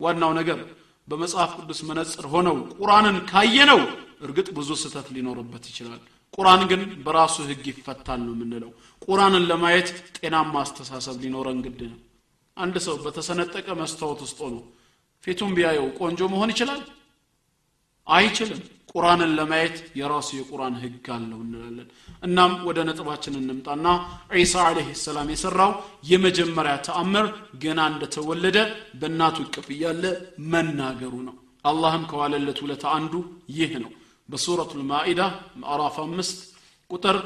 ዋናው ነገር በመጽሐፍ ቅዱስ መነጽር ሆነው ቁርአንን ካየነው እርግጥ ብዙ ስህተት ሊኖርበት ይችላል። ቁርአን ግን በራሱ ህግ ይፈታል ነው የምንለው። ቁርአንን ለማየት ጤናማ አስተሳሰብ ሊኖረን ግድ ነው። አንድ ሰው በተሰነጠቀ መስታወት ውስጥ ሆኖ ፊቱን ቢያየው ቆንጆ መሆን ይችላል አይችልም። ቁርአንን ለማየት የራሱ የቁርአን ህግ አለው እንላለን። እናም ወደ ነጥባችን እንምጣና ዒሳ አለህ ሰላም የሰራው የመጀመሪያ ተአምር ገና እንደተወለደ በእናቱ እቅፍ እያለ መናገሩ ነው። አላህም ከዋለለት ውለታ አንዱ ይህ ነው። በሱረቱ ልማኢዳ ምዕራፍ አምስት ቁጥር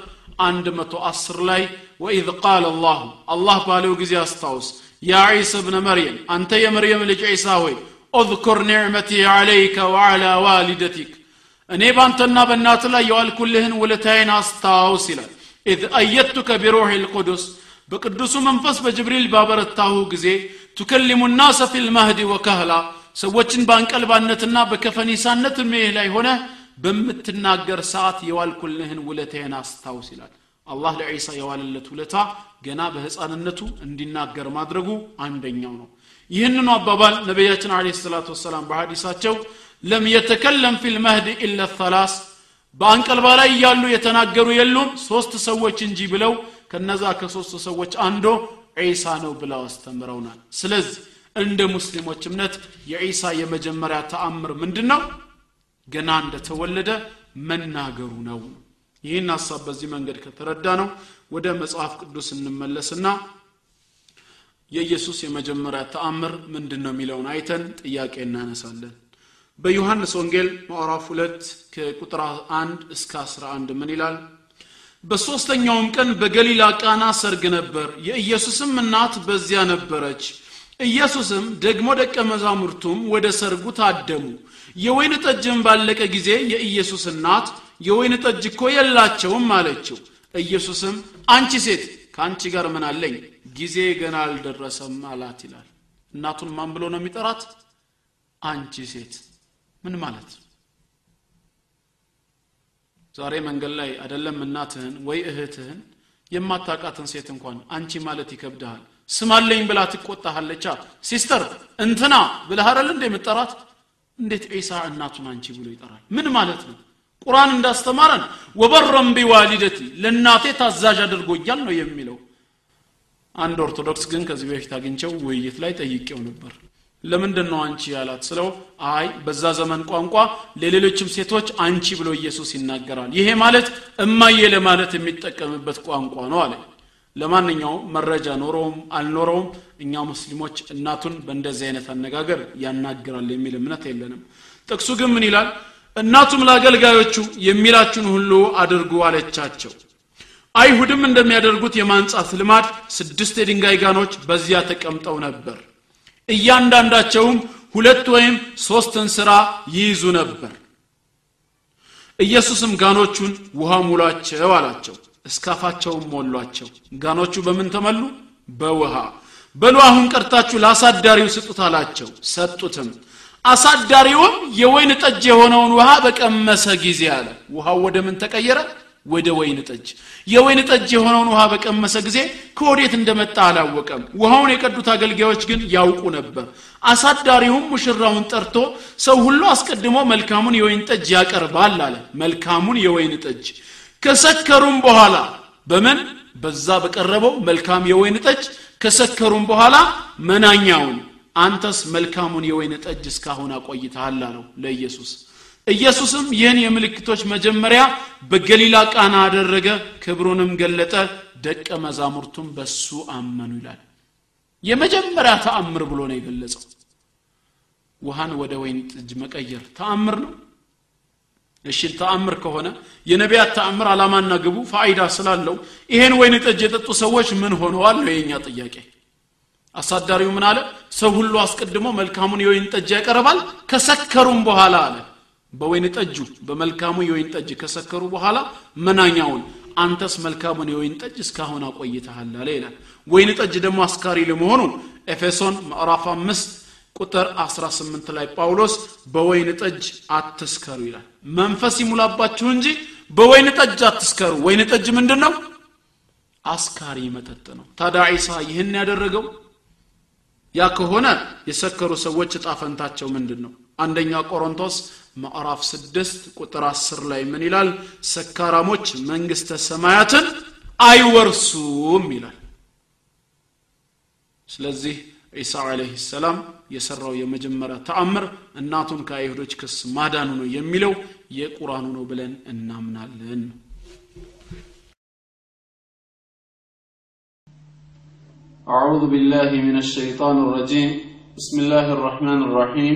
110 ላይ ወኢዝ ቃል አላሁ አላህ ባለው ጊዜ አስታውስ ያ ዒሳ ብነ መርየም አንተ የመርየም ልጅ ዒሳ ሆይ اذكر نعمتي عليك وعلى والدتك እኔ ባንተና በእናት ላይ የዋልኩልህን ውለታዬን አስታውስ ይላል ኢዝ አየቱከ ቢሩሕ ልቁዱስ በቅዱሱ መንፈስ በጅብሪል ባበረታሁ ጊዜ ቱከሊሙ ናሰ ፊ ልማህዲ ወከህላ ሰዎችን በአንቀልባነትና በከፈኒሳነት እድሜህ ላይ ሆነ በምትናገር ሰዓት የዋልኩልህን ውለታዬን አስታውስ ይላል አላህ ለዒሳ የዋለለት ውለታ ገና በህፃንነቱ እንዲናገር ማድረጉ አንደኛው ነው ይህንኑ አባባል ነቢያችን عليه الصلاة والسلام በሐዲሳቸው لم يتكلم في المهد إلا ثلاث በአንቀልባ ላይ እያሉ የተናገሩ የሉም ሶስት ሰዎች እንጂ ብለው ከነዛ ከሶስት ሰዎች አንዶ ዒሳ ነው ብለው አስተምረውናል። ስለዚህ እንደ ሙስሊሞች እምነት የዒሳ የመጀመሪያ ተአምር ምንድን ነው ገና እንደተወለደ መናገሩ ነው። ይህን ሀሳብ በዚህ መንገድ ከተረዳ ነው ወደ መጽሐፍ ቅዱስ እንመለስና የኢየሱስ የመጀመሪያ ተአምር ምንድን ነው የሚለውን አይተን ጥያቄ እናነሳለን። በዮሐንስ ወንጌል ምዕራፍ 2 ከቁጥር 1 እስከ 11 ምን ይላል? በሦስተኛውም ቀን በገሊላ ቃና ሰርግ ነበር። የኢየሱስም እናት በዚያ ነበረች። ኢየሱስም ደግሞ ደቀ መዛሙርቱም ወደ ሰርጉ ታደሙ። የወይን ጠጅም ባለቀ ጊዜ የኢየሱስ እናት የወይን ጠጅ እኮ የላቸውም አለችው። ኢየሱስም አንቺ ሴት ከአንቺ ጋር ምን አለኝ ጊዜ ገና አልደረሰም አላት ይላል። እናቱን ማን ብሎ ነው የሚጠራት? አንቺ ሴት። ምን ማለት ዛሬ መንገድ ላይ አይደለም እናትህን ወይ እህትህን የማታቃትን ሴት እንኳን አንቺ ማለት ይከብድሃል። ስም አለኝ ብላ ትቆጣሃለቻ sister እንትና አይደል እንዴ የምትጠራት እንዴት ዒሳ እናቱን አንቺ ብሎ ይጠራል? ምን ማለት ነው? ቁርአን እንዳስተማረን وبرا بوالدتي ለእናቴ ታዛዥ አድርጎኛል ነው የሚለው አንድ ኦርቶዶክስ ግን ከዚህ በፊት አግኝቸው ውይይት ላይ ጠይቄው ነበር። ለምንድን ነው አንቺ ያላት ስለው አይ በዛ ዘመን ቋንቋ ለሌሎችም ሴቶች አንቺ ብሎ ኢየሱስ ይናገራል። ይሄ ማለት እማዬ ለማለት የሚጠቀምበት ቋንቋ ነው አለ። ለማንኛውም መረጃ ኖረውም አልኖረውም እኛ ሙስሊሞች እናቱን በእንደዚህ አይነት አነጋገር ያናግራል የሚል እምነት የለንም። ጥቅሱ ግን ምን ይላል? እናቱም ለአገልጋዮቹ የሚላችሁን ሁሉ አድርጉ አለቻቸው አይሁድም እንደሚያደርጉት የማንጻት ልማድ ስድስት የድንጋይ ጋኖች በዚያ ተቀምጠው ነበር። እያንዳንዳቸውም ሁለት ወይም ሶስት እንስራ ይይዙ ነበር። ኢየሱስም ጋኖቹን ውሃ ሙሏቸው አላቸው እስካፋቸውም ሞሏቸው። ጋኖቹ በምን ተመሉ? በውሃ። በሉ አሁን ቀርታችሁ ለአሳዳሪው ስጡት አላቸው። ሰጡትም። አሳዳሪውም የወይን ጠጅ የሆነውን ውሃ በቀመሰ ጊዜ አለ። ውሃው ወደ ምን ተቀየረ ወደ ወይን ጠጅ። የወይን ጠጅ የሆነውን ውሃ በቀመሰ ጊዜ ከወዴት እንደመጣ አላወቀም። ውሃውን የቀዱት አገልጋዮች ግን ያውቁ ነበር። አሳዳሪውም ሙሽራውን ጠርቶ ሰው ሁሉ አስቀድሞ መልካሙን የወይን ጠጅ ያቀርባል አለ። መልካሙን የወይን ጠጅ። ከሰከሩም በኋላ በምን? በዛ በቀረበው መልካም የወይን ጠጅ። ከሰከሩም በኋላ መናኛውን። አንተስ መልካሙን የወይን ጠጅ እስካሁን አቆይተሃል አለው ለኢየሱስ ኢየሱስም ይህን የምልክቶች መጀመሪያ በገሊላ ቃና አደረገ ክብሩንም ገለጠ ደቀ መዛሙርቱም በሱ አመኑ ይላል። የመጀመሪያ ተአምር ብሎ ነው የገለጸው። ውሃን ወደ ወይን ጠጅ መቀየር ተአምር ነው። እሺ ተአምር ከሆነ የነቢያት ተአምር አላማና ግቡ ፋይዳ ስላለው ይሄን ወይን ጠጅ የጠጡ ሰዎች ምን ሆነዋል ነው የኛ ጥያቄ። አሳዳሪው ምን አለ? ሰው ሁሉ አስቀድሞ መልካሙን የወይን ጠጅ ያቀርባል ከሰከሩም በኋላ አለ በወይን ጠጁ በመልካሙ የወይን ጠጅ ከሰከሩ በኋላ መናኛውን አንተስ መልካሙን የወይን ጠጅ እስካሁን አቆይተሃል አለ ይላል። ወይን ጠጅ ደግሞ አስካሪ ለመሆኑ ኤፌሶን ምዕራፍ አምስት ቁጥር 18 ላይ ጳውሎስ በወይን ጠጅ አትስከሩ ይላል። መንፈስ ይሙላባችሁ እንጂ በወይን ጠጅ አትስከሩ። ወይን ጠጅ ምንድን ነው አስካሪ መጠጥ ነው። ታዲያ ዒሳ ይህን ያደረገው? ያ ከሆነ የሰከሩ ሰዎች እጣ ምንድን ነው አንደኛ ቆሮንቶስ ምዕራፍ ስድስት ቁጥር አስር ላይ ምን ይላል ሰካራሞች መንግስተ ሰማያትን አይወርሱም ይላል ስለዚህ ዒሳ ዓለይህ ሰላም የሰራው የመጀመሪያ ተአምር እናቱን ከአይሁዶች ክስ ማዳኑ ነው የሚለው የቁርአኑ ነው ብለን እናምናለን أعوذ بالله من الشيطان الرجيم بسم الله الرحمن الرحيم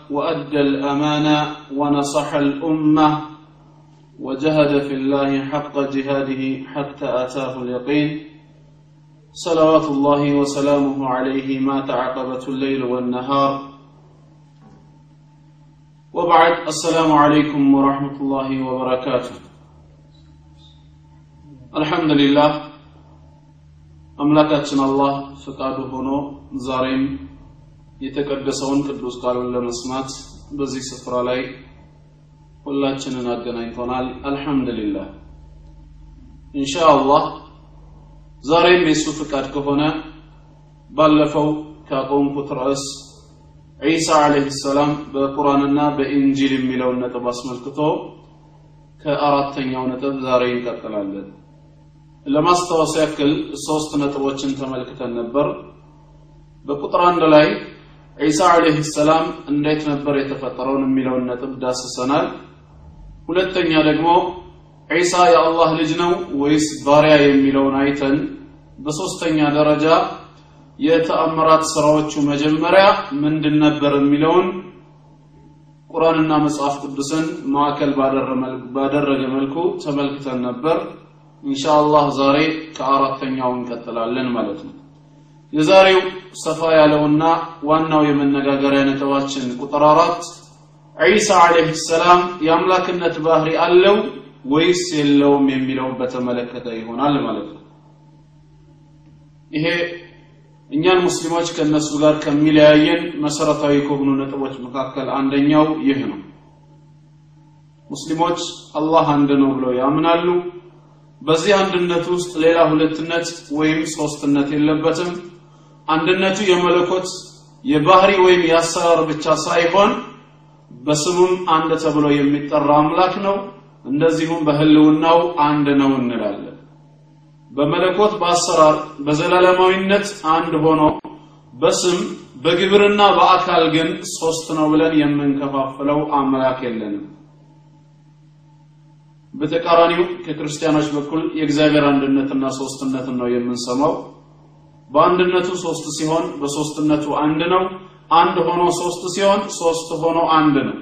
وادى الامانه ونصح الامه وجهد في الله حق جهاده حتى اتاه اليقين صلوات الله وسلامه عليه ما تعقبت الليل والنهار وبعد السلام عليكم ورحمه الله وبركاته الحمد لله አምላካችን አላህ ፍቃዱ ሆኖ ዛሬም የተቀደሰውን ቅዱስ ቃሉን ለመስማት በዚህ ስፍራ ላይ ሁላችንን አገናኝቶናል። አልሐምዱሊላህ። ኢንሻአላህ ዛሬም የእሱ ፍቃድ ከሆነ ባለፈው ካቆምኩት ርዕስ ዒሳ ዓለይህ ሰላም በቁርአንና በኢንጂል የሚለውን ነጥብ አስመልክቶ ከአራተኛው ነጥብ ዛሬ እንቀጥላለን። ለማስታወስ ያክል ሶስት ነጥቦችን ተመልክተን ነበር። በቁጥር አንድ ላይ ዒሳ ዓለይህ ሰላም እንዴት ነበር የተፈጠረውን የሚለውን ነጥብ ዳስሰናል። ሁለተኛ ደግሞ ዒሳ የአላህ ልጅ ነው ወይስ ባሪያ የሚለውን አይተን በሶስተኛ ደረጃ የተአምራት ስራዎቹ መጀመሪያ ምንድን ነበር የሚለውን ቁርአንና መጽሐፍ ቅዱስን ማዕከል ባደረገ መልኩ ተመልክተን ነበር። ኢንሻአላህ ዛሬ ከአራተኛው እንቀጥላለን ማለት ነው የዛሬው ሰፋ ያለውና ዋናው የመነጋገሪያ ነጥባችን ቁጥር አራት ዒሳ ዓለይህ ሰላም የአምላክነት ባህሪ አለው ወይስ የለውም የሚለውን በተመለከተ ይሆናል ማለት ነው። ይሄ እኛን ሙስሊሞች ከነሱ ጋር ከሚለያየን መሰረታዊ ከሆኑ ነጥቦች መካከል አንደኛው ይህ ነው። ሙስሊሞች አላህ አንድ ነው ብለው ያምናሉ። በዚህ አንድነት ውስጥ ሌላ ሁለትነት ወይም ሶስትነት የለበትም አንድነቱ የመለኮት የባህሪ ወይም የአሰራር ብቻ ሳይሆን በስሙም አንድ ተብሎ የሚጠራ አምላክ ነው። እንደዚሁም በህልውናው አንድ ነው እንላለን። በመለኮት በአሰራር በዘላለማዊነት አንድ ሆኖ በስም በግብርና በአካል ግን ሶስት ነው ብለን የምንከፋፍለው አምላክ የለንም። በተቃራኒው ከክርስቲያኖች በኩል የእግዚአብሔር አንድነትና ሶስትነትን ነው የምንሰማው በአንድነቱ ሶስት ሲሆን በሶስትነቱ አንድ ነው። አንድ ሆኖ ሶስት ሲሆን ሶስት ሆኖ አንድ ነው።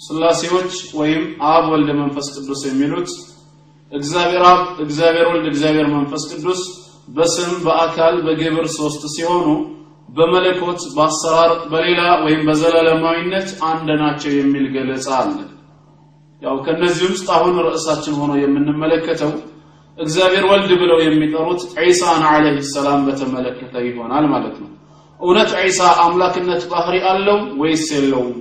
ስላሴዎች ወይም አብ ወልድ መንፈስ ቅዱስ የሚሉት እግዚአብሔር አብ እግዚአብሔር ወልድ እግዚአብሔር መንፈስ ቅዱስ በስም በአካል በግብር ሶስት ሲሆኑ በመለኮት በአሰራር በሌላ ወይም በዘላለማዊነት አንድ ናቸው የሚል ገለጻ አለ። ያው ከነዚህ ውስጥ አሁን ርዕሳችን ሆኖ የምንመለከተው እግዚአብሔር ወልድ ብለው የሚጠሩት ዒሳን አለይሂ ሰላም በተመለከተ ይሆናል ማለት ነው። እውነት ዒሳ አምላክነት ባህሪ አለው ወይስ የለውም?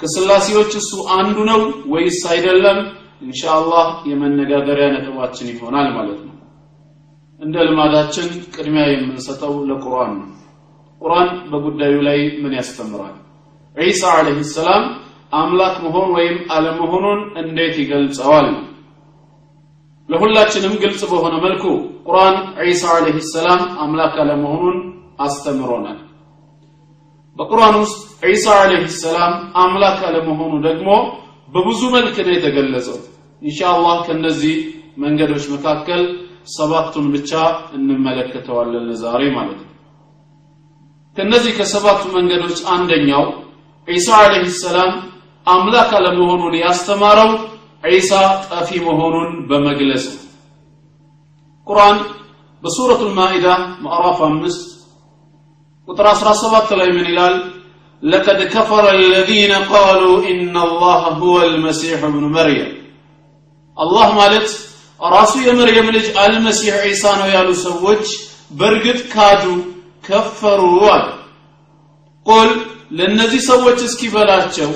ከስላሴዎች እሱ አንዱ ነው ወይስ አይደለም? ኢንሻአላህ የመነጋገሪያ ነጥባችን ይሆናል ማለት ነው። እንደ ልማዳችን ቅድሚያ የምንሰጠው ለቁርአን ነው። ቁርአን በጉዳዩ ላይ ምን ያስተምራል? ዒሳ አለይሂ ሰላም አምላክ መሆን ወይም አለመሆኑን እንዴት ይገልጸዋል ለሁላችንም ግልጽ በሆነ መልኩ ቁርአን ዒሳ አለይሂ ሰላም አምላክ አለመሆኑን አስተምሮናል። በቁርአን ውስጥ ዒሳ አለይሂ ሰላም አምላክ አለመሆኑ ደግሞ በብዙ መልክ ነው የተገለጸው። ኢንሻአላህ ከነዚህ መንገዶች መካከል ሰባቱን ብቻ እንመለከተዋለን ለዛሬ ማለት ነው። ከነዚህ ከሰባቱ መንገዶች አንደኛው ዒሳ አለይሂ ሰላም አምላክ አለመሆኑን ያስተማረው ዒሳ ጠፊ መሆኑን በመግለጽ ነው ቁርአን በሱረቱ ልማኢዳ ምዕራፍ አምስት ቁጥር 17 ላይ ምን ይላል لقد كفر الذين قالوا إن الله هو المسيح ابن مريم الله ማለት ራሱ የመርየም ልጅ አልመሲህ ዒሳ ነው ያሉ ሰዎች በእርግጥ ካዱ ከፈሩ አለ ቁል ለእነዚህ ሰዎች እስኪ በላቸው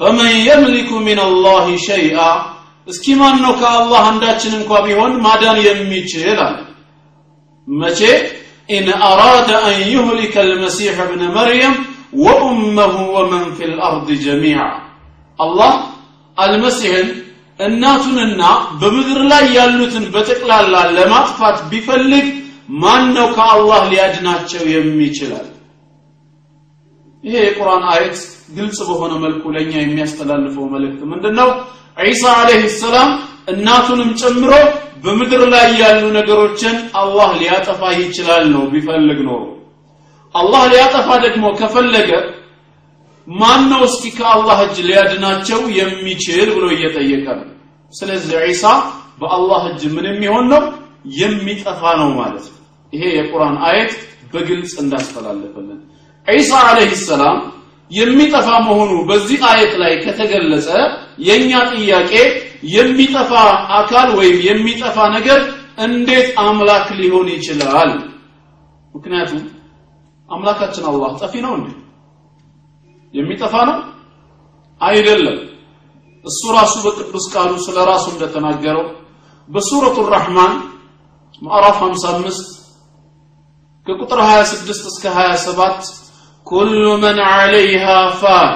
فمن يملك من الله شيئا እስኪ ማን ነው ከአላህ አንዳችን እንኳ ቢሆን ማዳን የሚችል አለ። መቼ? إن أراد أن يهلك المسيح ابن مريم وأمه ومن في الأرض جميعا። አላህ አልመሲሕን እናቱንና በምድር ላይ ያሉትን በጠቅላላ ለማጥፋት ቢፈልግ ማን ነው ከአላህ ሊያድናቸው የሚችላል ይሄ የቁርአን አየት ግልጽ በሆነ መልኩ ለኛ የሚያስተላልፈው መልእክት ምንድነው? ዒሳ አለይሂ ሰላም እናቱንም ጨምሮ በምድር ላይ ያሉ ነገሮችን አላህ ሊያጠፋ ይችላል ነው ቢፈልግ ኖሮ። አላህ ሊያጠፋ ደግሞ ከፈለገ ማን ነው እስኪ ከአላህ እጅ ሊያድናቸው የሚችል ብሎ እየጠየቀ ነው። ስለዚህ ዒሳ በአላህ እጅ ምን የሚሆን ነው? የሚጠፋ ነው ማለት ነው። ይሄ የቁርአን አየት በግልጽ እንዳስተላለፈልን ዒሳ አለይሂ ሰላም የሚጠፋ መሆኑ በዚህ አየት ላይ ከተገለጸ የኛ ጥያቄ የሚጠፋ አካል ወይም የሚጠፋ ነገር እንዴት አምላክ ሊሆን ይችላል? ምክንያቱም አምላካችን አላህ ጠፊ ነው እንዴ? የሚጠፋ ነው? አይደለም። እሱ ራሱ በቅዱስ ቃሉ ስለ ራሱ እንደተናገረው በሱረቱ ራህማን ምዕራፍ 55 ከቁጥር 26 እስከ 27 ኩሉ መን ዐለይሃ ፋን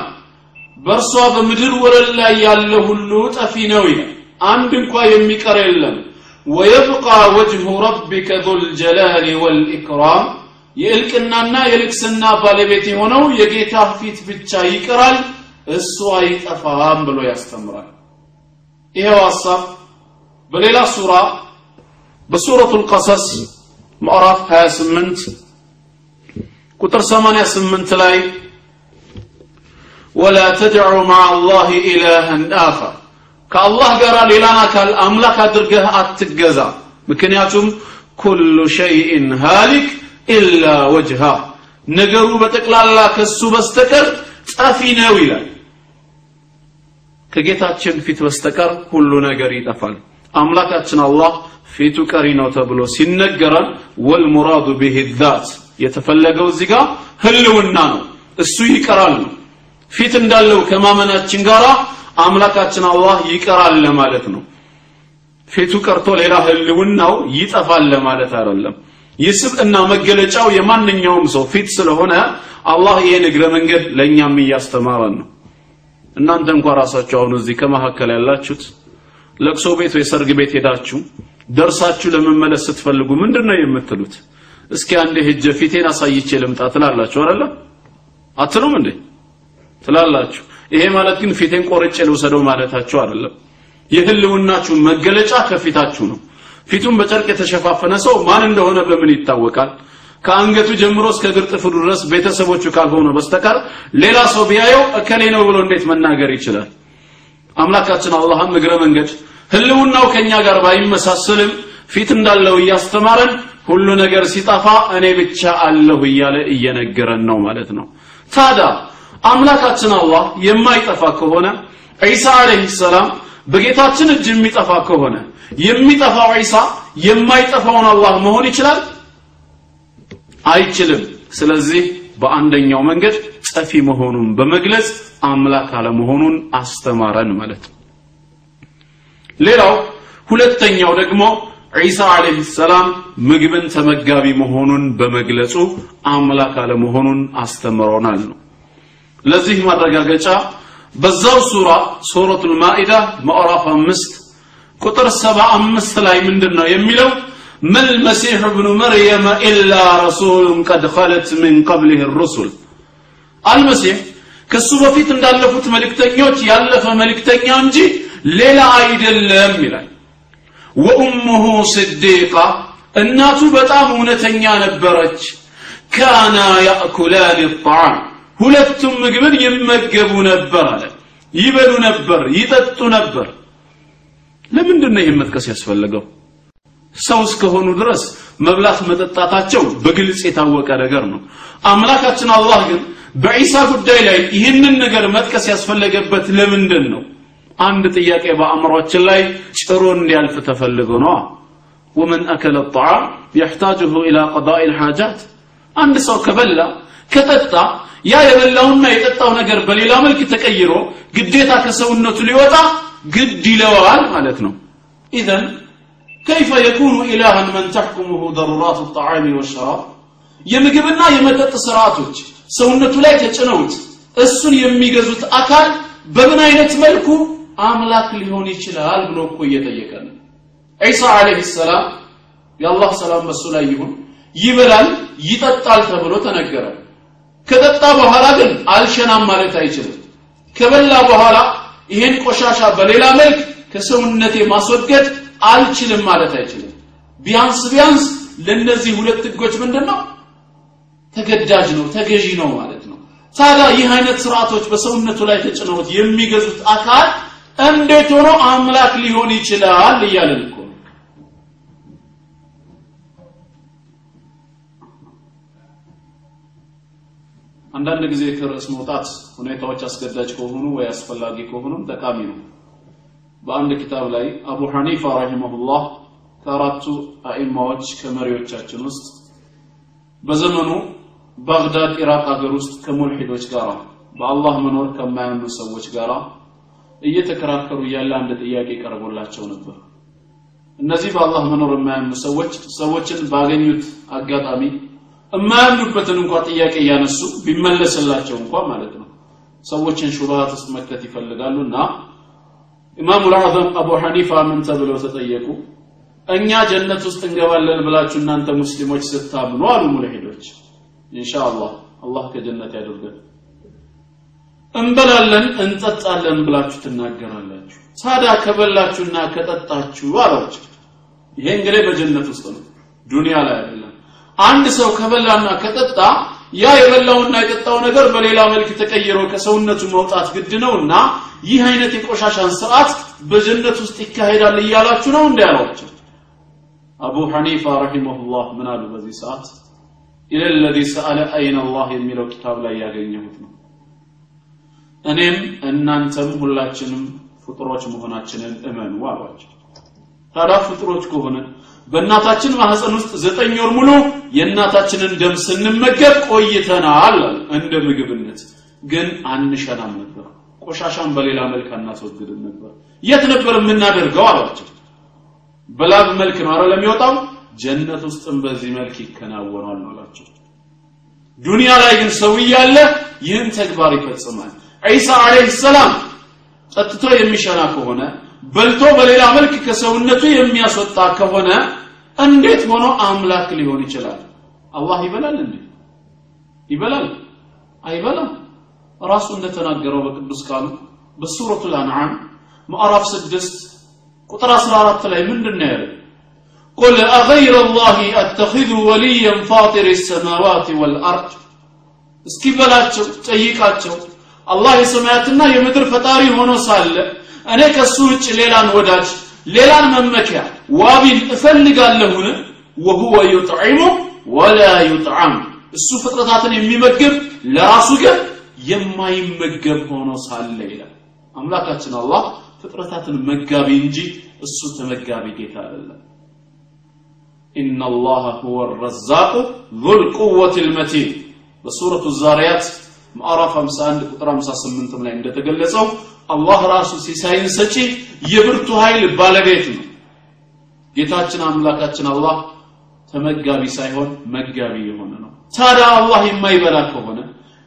በእርሷ በምድር ወለል ላይ ያለ ሁሉ ጠፊ ነው ይላል። አንድ እንኳ የሚቀር የለም። ወየብቃ ወጅሁ ረቢከ ዙልጀላሊ ወልኢክራም የእልቅናና የልቅስና ባለቤት የሆነው የጌታ ፊት ብቻ ይቀራል እሱ አይጠፋም ብሎ ያስተምራል። ይሄው ሐሳብ በሌላ ሱራ በሱረቱ ልቀሰስ ምዕራፍ 28 ቁጥር 88 ላይ ወላ ተድዑ ማዓ አላህ ኢላሃን አኸር። ከአላህ ጋር ሌላን አካል አምላክ አድርገህ አትገዛ። ምክንያቱም كل شيء هالك إلا وجهه። ነገሩ በጠቅላላ ከሱ በስተቀር ጠፊ ነው ይላል። ከጌታችን ፊት በስተቀር ሁሉ ነገር ይጠፋል። አምላካችን አላህ ፊቱ ቀሪ ነው ተብሎ ሲነገረን والمراد به ذات የተፈለገው እዚህ ጋር ህልውና ነው። እሱ ይቀራል ነው። ፊት እንዳለው ከማመናችን ጋር አምላካችን አላህ ይቀራል ለማለት ነው። ፊቱ ቀርቶ ሌላ ህልውናው ይጠፋል ለማለት አይደለም። የስብዕና መገለጫው የማንኛውም ሰው ፊት ስለሆነ አላህ ይሄን እግረ መንገድ ለእኛም እያስተማረን ነው። እናንተ እንኳ ራሳችሁ አሁን እዚህ ከመካከል ያላችሁት ለቅሶ ቤት ወይ ሰርግ ቤት ሄዳችሁ ደርሳችሁ ለመመለስ ስትፈልጉ ምንድን ነው የምትሉት እስኪ አንዴ ሄጀ ፊቴን አሳይቼ ልምጣ ትላላችሁ አይደለ? አትሉም እንዴ? ትላላችሁ። ይሄ ማለት ግን ፊቴን ቆርጬ ልውሰደው ማለታችሁ አይደለም። የህልውናችሁ መገለጫ ከፊታችሁ ነው። ፊቱን በጨርቅ የተሸፋፈነ ሰው ማን እንደሆነ በምን ይታወቃል? ከአንገቱ ጀምሮ እስከ እግር ጥፍሩ ድረስ ቤተሰቦቹ ካልሆነ በስተቀር ሌላ ሰው ቢያየው እከሌ ነው ብሎ እንዴት መናገር ይችላል? አምላካችን አላህም እግረ መንገድ ህልውናው ከኛ ጋር ባይመሳሰልም ፊት እንዳለው እያስተማረን ሁሉ ነገር ሲጠፋ እኔ ብቻ አለሁ እያለ እየነገረን ነው ማለት ነው። ታዲያ አምላካችን አላህ የማይጠፋ ከሆነ ዒሳ አለይሂ ሰላም በጌታችን እጅ የሚጠፋ ከሆነ የሚጠፋው ዒሳ የማይጠፋውን አላህ መሆን ይችላል? አይችልም። ስለዚህ በአንደኛው መንገድ ጠፊ መሆኑን በመግለጽ አምላክ አለመሆኑን አስተማረን ማለት ነው። ሌላው ሁለተኛው ደግሞ ዒሳ አለይሂ ሰላም ምግብን ተመጋቢ መሆኑን በመግለጹ አምላክ አለመሆኑን አስተምሮናል ነው ለዚህ ማረጋገጫ በዛው ሱራ ሱረቱል ማኢዳ ምዕራፍ አምስት ቁጥር ሰባ አምስት ላይ ምንድን ነው የሚለው ما المسيح ابن مريم إلا رسول قد خلت من قبله الرسل المسيح ከሱ በፊት እንዳለፉት መልእክተኞች ያለፈ መልእክተኛ እንጂ ሌላ አይደለም ይላል ወኡሙሁ ስዲቃ እናቱ በጣም እውነተኛ ነበረች። ካና ያእኩላን ጣዓም ሁለቱም ምግብን ይመገቡ ነበር አለ። ይበሉ ነበር ይጠጡ ነበር። ለምንድን ነው ይህን መጥቀስ ያስፈለገው? ሰው እስከሆኑ ድረስ መብላት መጠጣታቸው በግልጽ የታወቀ ነገር ነው። አምላካችን አላህ ግን በዒሳ ጉዳይ ላይ ይህንን ነገር መጥቀስ ያስፈለገበት ለምንድን ነው አንድ ጥያቄ በአእምሯችን ላይ ጭሮ እንዲያልፍ ተፈልጎ ነው ومن أكل الطعام يحتاجه إلى قضاء الحاجات አንድ ሰው ከበላ ከጠጣ ያ የበላውና የጠጣው ነገር በሌላ መልክ ተቀይሮ ግዴታ ከሰውነቱ ሊወጣ ግድ ይለዋል ማለት ነው ኢዘን كيف يكون إلها من تحكمه ضرورات الطعام والشراب የምግብና የመጠጥ ስርዓቶች ሰውነቱ ላይ ተጭነውት እሱን የሚገዙት አካል በምን አይነት መልኩ አምላክ ሊሆን ይችላል ብሎ እኮ እየጠየቀ ነው። ዒሳ አለይሂ ሰላም የአላህ ሰላም በሱ ላይ ይሁን ይበላል ይጠጣል ተብሎ ተነገረ። ከጠጣ በኋላ ግን አልሸናም ማለት አይችልም። ከበላ በኋላ ይሄን ቆሻሻ በሌላ መልክ ከሰውነቴ ማስወገድ አልችልም ማለት አይችልም። ቢያንስ ቢያንስ ለነዚህ ሁለት ህጎች ምንድን ነው ተገዳጅ ነው ተገዢ ነው ማለት ነው። ታዲያ ይህ አይነት ስርዓቶች በሰውነቱ ላይ ተጭነውት የሚገዙት አካል እንዴት ሆኖ አምላክ ሊሆን ይችላል እያለን እኮ አንዳንድ ጊዜ ከርዕስ መውጣት ሁኔታዎች አስገዳጅ ከሆኑ ወይ አስፈላጊ ከሆኑም ጠቃሚ ነው። በአንድ ኪታብ ላይ አቡ ሐኒፋ ረሂመሁላህ ከአራቱ አኢማዎች ከመሪዎቻችን ውስጥ በዘመኑ ባግዳድ ኢራቅ ሀገር ውስጥ ከሙልሂዶች ጋር በአላህ መኖር ከማያምኑ ሰዎች ጋር እየተከራከሩ እያለ አንድ ጥያቄ ቀርቦላቸው ነበር። እነዚህ በአላህ መኖር የማያምኑ ሰዎች ሰዎችን ባገኙት አጋጣሚ የማያምኑበትን እንኳ ጥያቄ እያነሱ ቢመለስላቸው እንኳ ማለት ነው ሰዎችን ሹብሃት ውስጥ መክተት ይፈልጋሉ እና ኢማሙ ልአዘም አቡ ሐኒፋ ምን ተብለው ተጠየቁ? እኛ ጀነት ውስጥ እንገባለን ብላችሁ እናንተ ሙስሊሞች ስታምኑ አሉ ሙልሂዶች። ኢንሻአላህ አላህ ከጀነት ያደርገን እንበላለን እንጠጣለን ብላችሁ ትናገራላችሁ። ታዲያ ከበላችሁና ከጠጣችሁ አሏቸው። ይሄ እንግዲህ በጀነት ውስጥ ነው ዱንያ ላይ አይደለም። አንድ ሰው ከበላና ከጠጣ ያ የበላውና የጠጣው ነገር በሌላ መልክ ተቀይሮ ከሰውነቱ መውጣት ግድ ነውና ይህ አይነት የቆሻሻን ስርዓት በጀነት ውስጥ ይካሄዳል እያላችሁ ነው እንዲ ያሏቸው አቡ ሐኒፋ ረሂመሁላህ ምን አሉ በዚህ ሰዓት? ኢለ ለዚ ሰአለ አይነ አላህ የሚለው ኪታብ ላይ ያገኘሁት ነው እኔም እናንተም ሁላችንም ፍጡሮች መሆናችንን እመኑ አሏቸው። ታዲያ ፍጡሮች ከሆነ በእናታችን ማህፀን ውስጥ ዘጠኝ ወር ሙሉ የእናታችንን ደም ስንመገብ ቆይተናል እንደ ምግብነት። ግን አንሸናም ነበር ቆሻሻን በሌላ መልክ አናስወግድም ነበር። የት ነበር የምናደርገው አሏቸው። በላብ መልክ ነው ለሚወጣው ጀነት ውስጥም በዚህ መልክ ይከናወናል አሏቸው። ዱንያ ላይ ግን ሰው እያለ ይህን ተግባር ይፈጽማል ዒሳ አለይሂ ሰላም ጠጥቶ የሚሸና ከሆነ በልቶ በሌላ መልክ ከሰውነቱ የሚያስወጣ ከሆነ እንዴት ሆኖ አምላክ ሊሆን ይችላል አላህ ይበላል እንዴ ይበላል አይበላም ራሱ እንደተናገረው በቅዱስ ቃሉ በሱረቱ ልአንዓም ምዕራፍ 6 ቁጥር 14 ላይ ምንድን ነው ያለው قل أغير الله أتخذ وليا فاطر السماوات والأرض እስኪ በላቸው ጠይቃቸው አላህ የሰማያትና የምድር ፈጣሪ ሆኖ ሳለ እኔ ከሱ ውጭ ሌላን ወዳጅ ሌላን መመኪያ ዋቢን እፈልጋለሁን ወሁወ ዩጥዒሙ ወላ ዩጥዓም እሱ ፍጥረታትን የሚመግብ ለራሱ ግን የማይመገብ ሆኖ ሳለ ይላል አምላካችን አላህ ፍጥረታትን መጋቢ እንጂ እሱ ተመጋቢ ጌታ አይደለም إن الله هو الرزاق ذو القوة المتين በሱረቱ ዛሪያት ምዕራፍ 51 ቁጥር 58 ላይ እንደተገለጸው አላህ ራሱ ሲሳይን ሰጪ የብርቱ ኃይል ባለቤት ነው። ጌታችን አምላካችን አላህ ተመጋቢ ሳይሆን መጋቢ የሆነ ነው። ታዲያ አላህ የማይበላ ከሆነ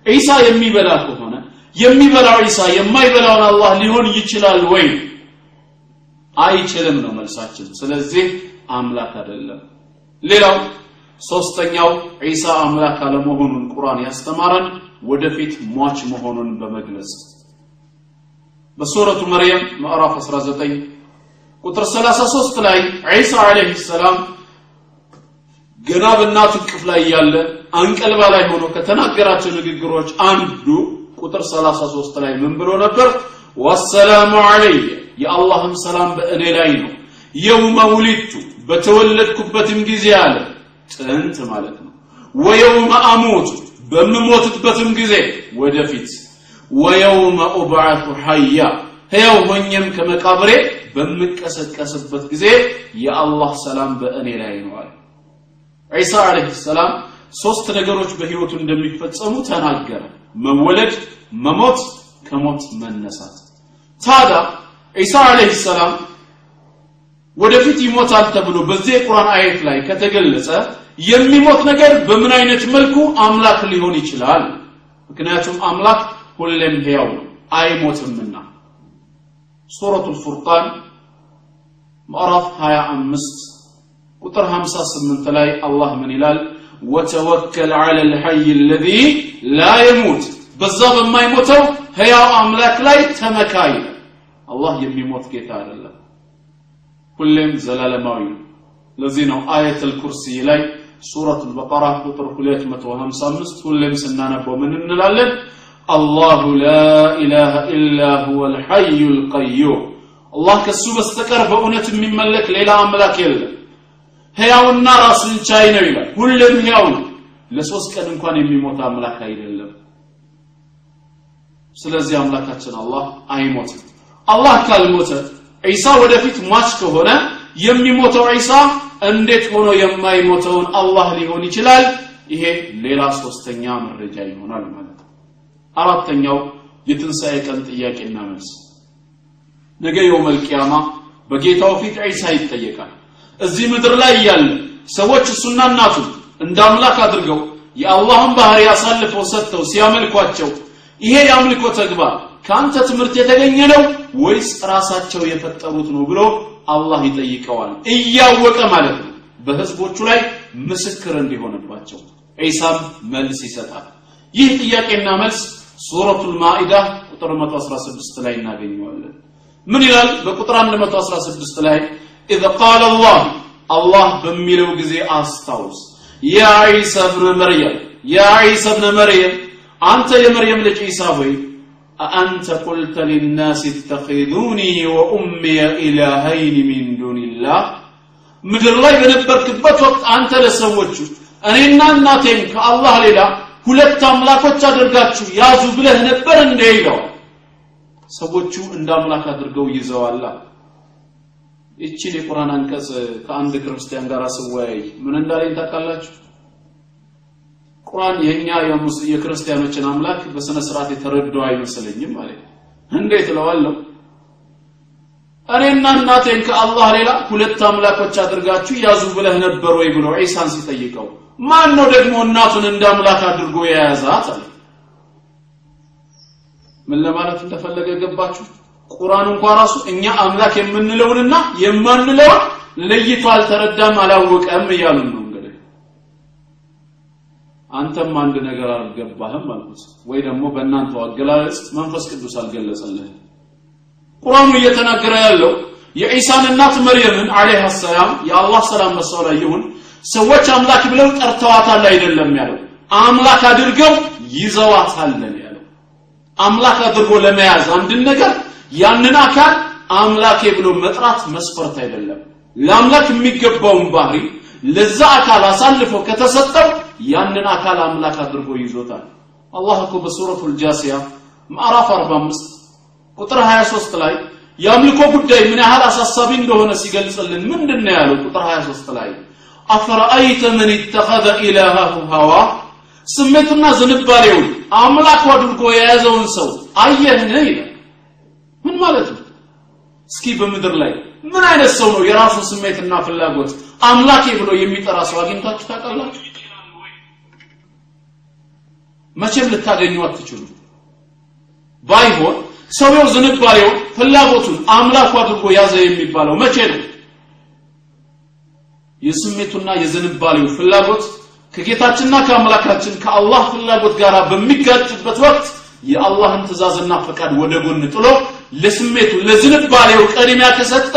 ዒሳ የሚበላ ከሆነ የሚበላው ዒሳ የማይበላውን አላህ ሊሆን ይችላል ወይ? አይችልም ነው መልሳችን። ስለዚህ አምላክ አይደለም። ሌላው ሶስተኛው ዒሳ አምላክ አለመሆኑን ቁርአን ያስተማረን ወደፊት ሟች መሆኑን በመግለጽ በሱረቱ መርየም ምዕራፍ 19 ቁጥር 33 ላይ ዒሳ አለይሂ ሰላም ገና በእናቱ እቅፍ ላይ ያለ አንቀልባ ላይ ሆኖ ከተናገራቸው ንግግሮች አንዱ ቁጥር 33 ላይ ምን ብሎ ነበር? ወሰላሙ አለየ የአላህም ሰላም በእኔ ላይ ነው። የውመ ውሊድቱ በተወለድኩበትም ጊዜ አለ ጥንት ማለት ነው። ወየውመ አሙት በምሞትበትም ጊዜ ወደፊት። ወየውመ ኡብዓቱ ሐያ ሕያው ሆኜም ከመቃብሬ በምቀሰቀስበት ጊዜ የአላህ ሰላም በእኔ ላይ ነው አለ። ዒሳ ዓለይሂ ሰላም ሶስት ነገሮች በህይወቱ እንደሚፈጸሙ ተናገረ። መወለድ መሞት ከሞት መነሳት። ታዲያ ዒሳ ዓለይሂ ሰላም ወደፊት ይሞታል ተብሎ በዚህ የቁርአን አየት ላይ ከተገለጸ የሚሞት ነገር በምን አይነት መልኩ አምላክ ሊሆን ይችላል? ምክንያቱም አምላክ ሁሌም ሕያው ነው አይሞትምና። ሱረቱል ፉርቃን ምዕራፍ 25 ቁጥር 58 ላይ አላህ ምን ይላል? ወተወከል ዐለ ልሐይ አለዚ ላ የሙት በዛ በማይሞተው ሕያው አምላክ ላይ ተመካ ይላል። አላህ የሚሞት ጌታ አይደለም ሁሌም ዘላለማዊ ነው ለዚህ ነው አየተል ኩርሲ ላይ ሱረቱ በቀራ ቁጥር 255 ሁሌም ስናነበው ምን እንላለን አላሁ ላ ኢላሃ ኢላ ሁወ ልሐዩ ልቀዩም አላህ ከሱ በስተቀር በእውነት የሚመለክ ሌላ አምላክ የለም ሕያውና ራሱን ቻይ ነው ይላል ሁሌም ሕያው ነው ለሶስት ቀን እንኳን የሚሞት አምላክ አይደለም ስለዚህ አምላካችን አላህ አይሞትም አላህ ካልሞተ ዒሳ ወደፊት ሟች ከሆነ የሚሞተው ዒሳ እንዴት ሆኖ የማይሞተውን አላህ ሊሆን ይችላል? ይሄ ሌላ ሶስተኛ መረጃ ይሆናል ማለት ነው። አራተኛው የትንሣኤ ቀን ጥያቄና መልስ። ነገ የውመል በጌታው ፊት ዒሳ ይጠየቃል። እዚህ ምድር ላይ እያለ ሰዎች እሱና እናቱ እንደ አምላክ አድርገው የአላህን ባህሪ አሳልፈው ሰጥተው ሲያመልኳቸው ይሄ የአምልኮ ተግባር ከአንተ ትምህርት የተገኘ ነው ወይስ ራሳቸው የፈጠሩት ነው ብሎ አላህ ይጠይቀዋል እያወቀ ማለት ነው በህዝቦቹ ላይ ምስክር እንዲሆንባቸው ዒሳም መልስ ይሰጣል ይህ ጥያቄና መልስ ሱረቱል ማኢዳ ቁጥር 116 ላይ እናገኘዋለን ምን ይላል በቁጥር 116 ላይ إذ قال الله الله በሚለው ጊዜ አስታውስ ያ ዒሳ ብነ መርየም ያ ዒሳ ብነ መርየም አንተ የመርየም ልጅ ዒሳ ሆይ አአንተ ቁልተ ሊናስ ተኪዙኒ ወኡምየ ኢላሀይን ሚን ዱንላህ ምድር ላይ በነበርክበት ወቅት አንተ ለሰዎቹ እኔና እናቴን ከአላህ ሌላ ሁለት አምላኮች አድርጋችሁ ያዙ ብለህ ነበር እንደ ይለዋል ሰዎቹ እንደ አምላክ አድርገው ይዘዋላ ይቺን የቁርአን አንቀጽ ከአንድ ክርስቲያን ጋር ስወያይ ምን እንዳለኝ ታውቃላችሁ? ቁርአን የኛ የክርስቲያኖችን አምላክ በስነ ስርዓት የተረዳው አይመስለኝም ማለት እንዴት እለዋለሁ? እኔና እናቴን ከአላህ ሌላ ሁለት አምላኮች አድርጋችሁ ያዙ ብለህ ነበር ወይ ብሎ ዒሳን ሲጠይቀው ማን ነው ደግሞ እናቱን እንደ አምላክ አድርጎ የያዛት? አለ። ምን ለማለት እንደፈለገ ገባችሁ? ቁርአን እንኳን ራሱ እኛ አምላክ የምንለውንና የማንለውን ለይቶ አልተረዳም አላወቀም እያሉን ነው አንተም አንድ ነገር አልገባህም አልኩት። ወይ ደግሞ በእናንተው አገላለጽ መንፈስ ቅዱስ አልገለጸልህም። ቁርአኑ እየተናገረ ያለው የዒሳን እናት መርየምን አለይሃ ሰላም የአላህ ሰላም በሷ ላይ ይሁን ሰዎች አምላክ ብለው ጠርተዋታል አይደለም ያለው። አምላክ አድርገው ይዘዋታለን ያለው። አምላክ አድርጎ ለመያዝ አንድን ነገር ያንን አካል አምላኬ ብሎ መጥራት መስፈርት አይደለም። ለአምላክ የሚገባውን ባህሪ ለዛ አካል አሳልፎ ከተሰጠው ያንን አካል አምላክ አድርጎ ይዞታል። አላህ እኮ በሱረቱል ጃሲያ ምዕራፍ 45 ቁጥር 23 ላይ የአምልኮ ጉዳይ ምን ያህል አሳሳቢ እንደሆነ ሲገልጽልን ምንድን ነው ያለው? ቁጥር 23 ላይ አፈረአይተ ምን ኢተኸዘ ኢላሃሁ ሀዋ? ስሜቱና ዝንባሌውን አምላክ አድርጎ የያዘውን ሰው አየህን? ይላል። ምን ማለት ነው? እስኪ በምድር ላይ ምን አይነት ሰው ነው የራሱን ስሜትና ፍላጎት አምላኬ ብሎ የሚጠራ ሰው አግኝታችሁ ታውቃላችሁ መቼም ልታገኙ አትችሉ ባይሆን ሰውየው ዝንባሌው ፍላጎቱን አምላኩ አድርጎ ያዘ የሚባለው መቼ ነው? የስሜቱና የዝንባሌው ፍላጎት ከጌታችንና ከአምላካችን ከአላህ ፍላጎት ጋር በሚጋጭበት ወቅት የአላህን ትእዛዝና ፈቃድ ወደ ጎን ጥሎ ለስሜቱ ለዝንባሌው ቀድሚያ ከሰጠ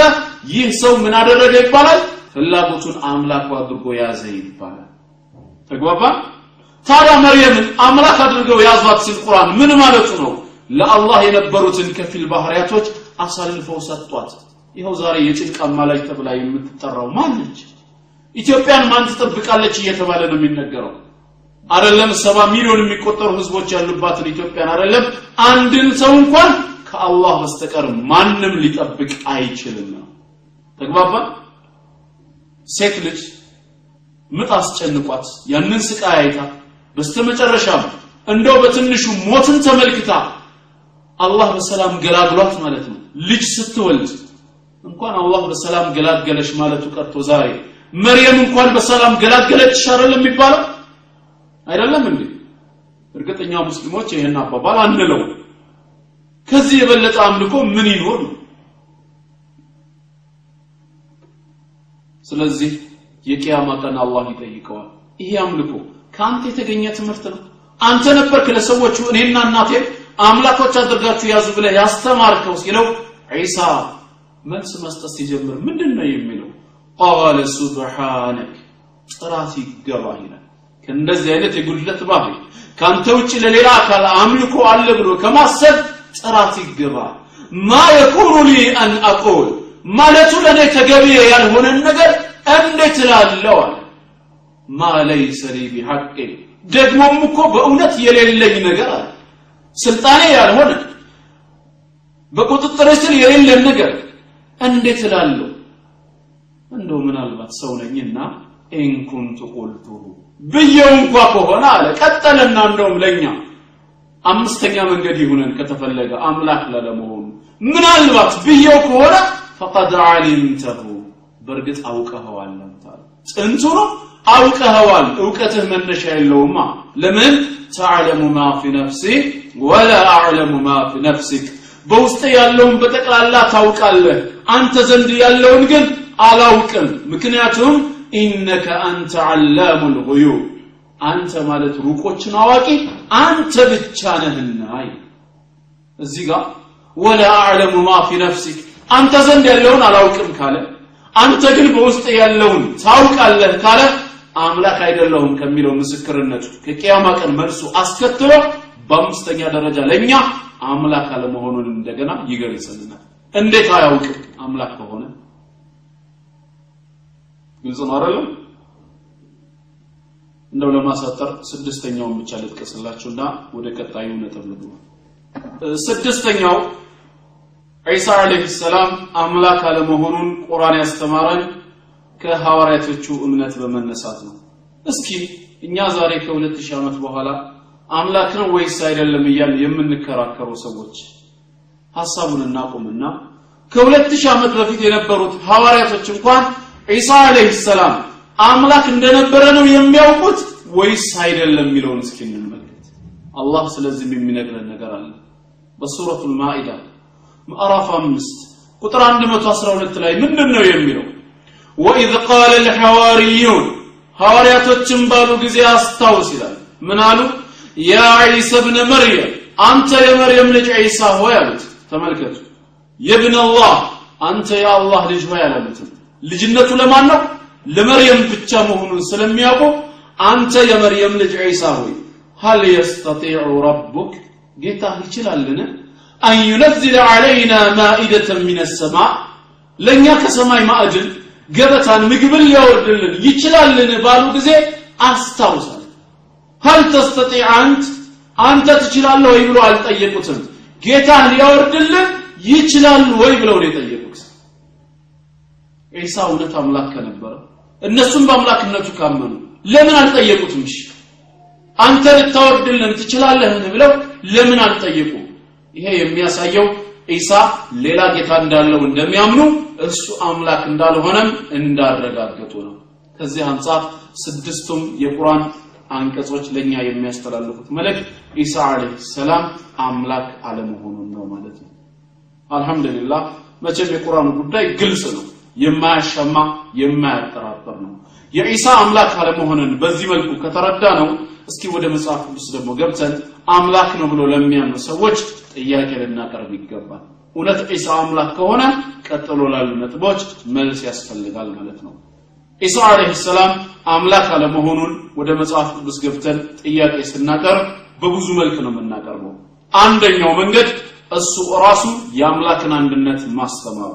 ይህ ሰው ምን አደረገ ይባላል? ፍላጎቱን አምላኩ አድርጎ ያዘ ይባላል። ተግባባ ታዲያ መርየምን አምላክ አድርገው ያዟት ሲል ቁርአን ምን ማለቱ ነው? ለአላህ የነበሩትን ከፊል ባህሪያቶች አሳልፈው ሰጧት። ይኸው ዛሬ የጭንቅ አማላጅ ተብላ የምትጠራው ማን ነች? ኢትዮጵያን ማን ትጠብቃለች እየተባለ ነው የሚነገረው። አይደለም ሰባ ሚሊዮን የሚቆጠሩ ህዝቦች ያሉባትን ኢትዮጵያን አይደለም አንድን ሰው እንኳን ከአላህ በስተቀር ማንም ሊጠብቅ አይችልም ነው። ተግባባ? ሴት ልጅ ምጥ አስጨንቋት ያንን ስቃይ አይታ በስተመጨረሻም እንደው በትንሹ ሞትን ተመልክታ አላህ በሰላም ገላግሏት ማለት ነው። ልጅ ስትወልድ እንኳን አላህ በሰላም ገላገለሽ ማለቱ ቀርቶ ዛሬ መርየም እንኳን በሰላም ገላገለች አይደለም የሚባለው? አይደለም እንዴ? እርግጠኛ ሙስሊሞች ይህን አባባል አንለው። ከዚህ የበለጠ አምልኮ ምን ይኖር? ስለዚህ የቂያማ ቀን አላህ ይጠይቀዋል። ይሄ አምልኮ ከአንተ የተገኘ ትምህርት ነው። አንተ ነበርክ ለሰዎቹ እኔና እናቴ አምላኮች አድርጋችሁ ያዙ ብለህ ያስተማርከው ሲለው ዒሳ መልስ መስጠት ሲጀምር ምንድን ነው የሚለው? ቃለ ሱብሓነክ ጥራት ይገባ ይላል። ከእንደዚህ አይነት የጉድለት ባህሪ ከአንተ ውጭ ለሌላ አካል አምልኮ አለ ብሎ ከማሰብ ጥራት ይገባ ማ የኩኑ ሊ አን አቁል ማለቱ ለእኔ ተገቢ ያልሆነን ነገር እንዴት አለ ማ ለይሰ ሊ ቢሐቅ ደግሞም እኮ በእውነት የሌለኝ ነገር አለ። ስልጣኔ ያልሆነ በቁጥጥር ስር የሌለን ነገር እንዴት እላለሁ? እንደው ምናልባት ሰው ነኝና ኢንኩንቱ ቁልቱሁ ብየው እንኳ ከሆነ አለ። ቀጠለና እንደውም ለኛ አምስተኛ መንገድ ይሁነን ከተፈለገ አምላክ ላለመሆኑ ምናልባት ብየው ከሆነ ፈቀድ ዓሊምተሁ በእርግጥ አውቀኸዋል ጥንቱ ነው አውቀኸዋል። እውቀትህ መነሻ የለውማ። ለምን? ተዕለሙ ማ ፊ ነፍሲ ወላ አዕለሙ ማ ፊ ነፍሲክ። በውስጥ ያለውን በጠቅላላ ታውቃለህ። አንተ ዘንድ ያለውን ግን አላውቅም። ምክንያቱም ኢነከ አንተ ዓላሙ ልጉዩብ አንተ ማለት ሩቆችን አዋቂ አንተ ብቻ ነህና እዚህ ጋር ወላ አዕለሙ ማ ፊ ነፍሲክ። አንተ ዘንድ ያለውን አላውቅም ካለ አንተ ግን በውስጥ ያለውን ታውቃለህ ካለ አምላክ አይደለሁም ከሚለው ምስክርነቱ ከቂያማ ቀን መልሱ አስከትሎ በአምስተኛ ደረጃ ለእኛ አምላክ አለመሆኑን እንደገና ይገልጽልናል። እንዴት አያውቅም አምላክ ከሆነ? ግልጽ ነው አይደለም እንደው ለማሳጠር ስድስተኛውን ብቻ ልጥቀስላችሁና ወደ ቀጣዩ ነጥብ ልግባ። ስድስተኛው ዒሳ አለይሂ ሰላም አምላክ አለመሆኑን ቁርአን ያስተማረን ከሐዋርያቶቹ እምነት በመነሳት ነው። እስኪ እኛ ዛሬ ከሁለት ሺህ ዓመት በኋላ አምላክ ነው ወይስ አይደለም እያል የምንከራከሩ ሰዎች ሐሳቡን እናቁምና ከሁለት ሺህ ዓመት በፊት የነበሩት ሐዋርያቶች እንኳን ዒሳ አለይሂ ሰላም አምላክ እንደነበረ ነው የሚያውቁት ወይስ አይደለም የሚለውን እስኪ እንመልከት። አላህ ስለዚህም የሚነግረን ነገር አለ። በሱረቱል ማኢዳ ምዕራፍ አምስት ቁጥር 112 ላይ ምንድን ነው የሚለው ወኢዝ ቃለ ልሐዋርዩን ሐዋርያቶችን ባሉ ጊዜ አስታውስ ይላል። ምን አሉ? ያ ዒሳ ብነ መርየም አንተ የመርየም ልጅ ዒሳ ሆይ አሉት። ተመልከቱ። አላህ አንተ የአላህ ልጅ ሆይ አላሉትም ልጅነቱ ለማን ነው? ለመርየም ብቻ መሆኑን ስለሚያውቁ አንተ የመርየም ልጅ ዒሳ ሆይ ሀል የስተጢዑ ረቡክ ጌታ ይችላልን? አን ዩነዝለ ዓለይና ማኢደተን ሚነ ሰማ ለእኛ ከሰማይ ማዕድን ገበታን ምግብን ሊያወርድልን ይችላልን ባሉ ጊዜ አስታውሳል። ሀል ተስተጢዕ አንት አንተ ትችላለህ ወይ ብሎ አልጠየቁትም። ጌታ ሊያወርድልን ይችላሉ ወይ ብለው ነው የጠየቁት። ዒሳ እውነት አምላክ ከነበረ እነሱም በአምላክነቱ ካመኑ ለምን አልጠየቁትም? እሺ አንተ ልታወርድልን ትችላለህን ብለው ለምን አልጠየቁም ይሄ የሚያሳየው ዒሳ ሌላ ጌታ እንዳለው እንደሚያምኑ እሱ አምላክ እንዳልሆነም እንዳረጋገጡ ነው። ከዚህ አንጻር ስድስቱም የቁርአን አንቀጾች ለኛ የሚያስተላልፉት መልእክት ኢሳ አለይሂ ሰላም አምላክ አለመሆኑን ነው ማለት ነው። አልহামዱሊላህ መቼም የቁርአን ጉዳይ ግልጽ ነው። የማያሻማ የማያጠራጠር ነው። የኢሳ አምላክ አለመሆንን በዚህ መልኩ ከተረዳ ነው እስኪ ወደ መጽሐፍ ቅዱስ ደግሞ ገብተን አምላክ ነው ብሎ ለሚያምኑ ሰዎች ጥያቄ ልናቀርብ ይገባል እውነት ኢሳ አምላክ ከሆነ ቀጥሎ ላሉ ነጥቦች መልስ ያስፈልጋል ማለት ነው። ኢሳ አለይሂ ሰላም አምላክ አለመሆኑን ወደ መጽሐፍ ቅዱስ ገብተን ጥያቄ ስናቀርብ በብዙ መልክ ነው የምናቀርበው። አንደኛው መንገድ እሱ ራሱ የአምላክን አንድነት ማስተማሩ።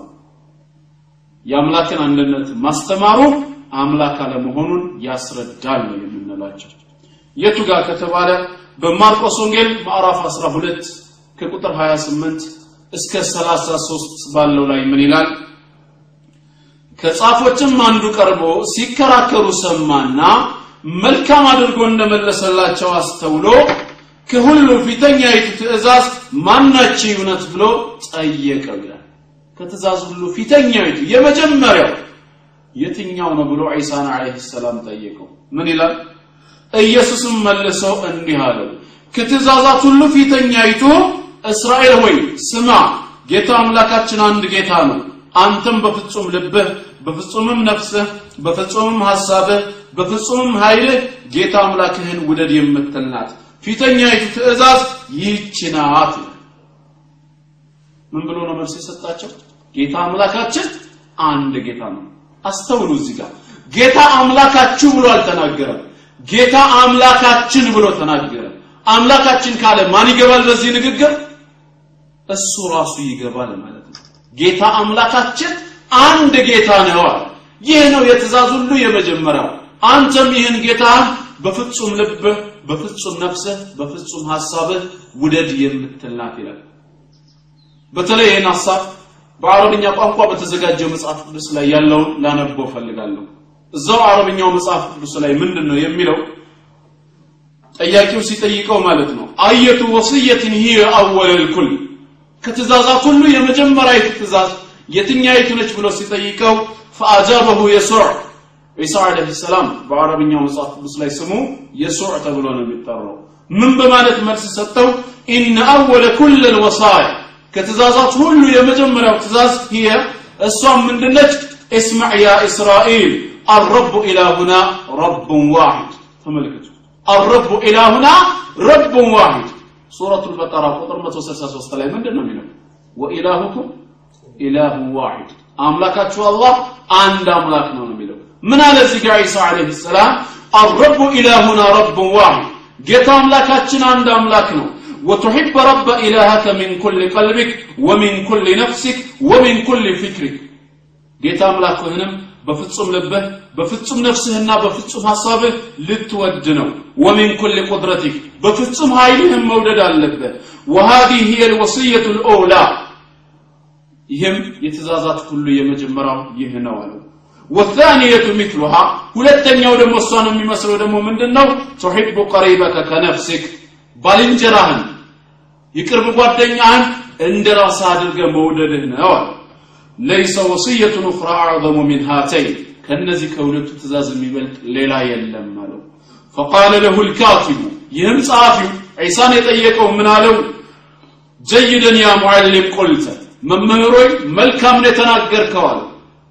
የአምላክን አንድነት ማስተማሩ አምላክ አለመሆኑን ያስረዳል ነው የምንላቸው። የቱ ጋር ከተባለ በማርቆስ ወንጌል ምዕራፍ 12 ከቁጥር 28 እስከ 33 ባለው ላይ ምን ይላል? ከጻፎችም አንዱ ቀርቦ ሲከራከሩ ሰማና መልካም አድርጎ እንደመለሰላቸው አስተውሎ ከሁሉ ፊተኛይቱ ትእዛዝ ማናች እውነት ብሎ ጠየቀው ይላል ከትእዛዝ ሁሉ ፊተኛይቱ የመጀመሪያው የትኛው ነው ብሎ ዒሳን አለይሂ ሰላም ጠየቀው? ምን ይላል? ኢየሱስም መልሶ እንዲህ አለው ከትእዛዛት ሁሉ ፊተኛይቱ እስራኤል ሆይ ስማ ጌታ አምላካችን አንድ ጌታ ነው። አንተም በፍጹም ልብህ በፍጹምም ነፍስህ በፍጹምም ሐሳብህ በፍጹምም ኃይልህ ጌታ አምላክህን ውደድ የምትል ናት። ፊተኛይቱ ትእዛዝ ይህች ናት። ምን ብሎ ነው መልስ የሰጣቸው? ጌታ አምላካችን አንድ ጌታ ነው። አስተውሉ እዚህ ጋር። ጌታ አምላካችሁ ብሎ አልተናገረም። ጌታ አምላካችን ብሎ ተናገረ። አምላካችን ካለ ማን ይገባል በዚህ ንግግር እሱ ራሱ ይገባል ማለት ነው። ጌታ አምላካችን አንድ ጌታ ነው ይህ ነው የትእዛዝ ሁሉ የመጀመሪያው። አንተም ይህን ጌታ በፍጹም ልብህ በፍጹም ነፍስህ በፍጹም ሐሳብህ ውደድ የምትልናት ይላል። በተለይ ይህን ሐሳብ በአረብኛ ቋንቋ በተዘጋጀው መጽሐፍ ቅዱስ ላይ ያለውን ላነበው ፈልጋለሁ እዛው አረብኛው መጽሐፍ ቅዱስ ላይ ምንድን ነው የሚለው? ጠያቂው ሲጠይቀው ማለት ነው። አየቱ ወስየትን ሂየ አወለል ኩል ከትእዛዛት ሁሉ የመጀመሪያዊቱ ትእዛዝ የትኛይቱ ነች ብሎ ሲጠይቀው ፈአጃበሁ የሱዕ ዒሳ ዓለይሂ ሰላም በአረብኛው መጽሐፍ ቅዱስ ላይ ስሙ የሱዕ ተብሎ ነው የሚጠራው ምን በማለት መልስ ሰጠው ኢነ አወለ ኩል ልወሳያ ከትእዛዛት ሁሉ የመጀመሪያው ትእዛዝ ሂየ እሷም ምንድነች እስማዕ ያ እስራኤል الرب إلهنا رب واحد تملكت الرب إلهنا رب واحد سورة البقرة قطر 163 ላይ ምንድን ነው የሚለው وإلهكم إله واحد አምላካችሁ አላህ አንድ አምላክ ነው የሚለው ምን አለ እዚህ ጋር ኢሳ አለይሂ ሰላም الرب إلهنا رب واحد ጌታ አምላካችን አንድ አምላክ ነው وتحب رب إلهك من كل قلبك ومن كل نفسك ومن كل فكرك ጌታ አምላክህንም በፍጹም ልብህ በፍጹም ነፍስህና በፍጹም ሐሳብህ ልትወድ ነው ወሚን ኩል ቁድረቲክ በፍጹም ኃይልህም መውደድ አለብህ ወሃዚህ هي الوصية الأولى ይህም የትእዛዛት ሁሉ የመጀመሪያው ይህ ነው አለው والثانية مثلها ሁለተኛው ደግሞ እሷን የሚመስለው ደግሞ ምንድነው تحب قريبك كنفسك ባልንጀራህን የቅርብ ጓደኛህን እንደ ራስህ አድርገህ መውደድህ ነው አለ ለይሰ ወስየቱን ኡኽራ አዕዘሙ ሚን ሃተይን ከእነዚህ ከሁለቱ ትእዛዝ የሚበልጥ ሌላ የለም አለው። ፈቃለ ለሁ ልካቲቡ ይህም ጸሐፊው ዒሳን የጠየቀው ምን አለው? ጀይደን ያ ሙዓልም ቁልተ መምህሮይ መልካም ነው የተናገርከዋል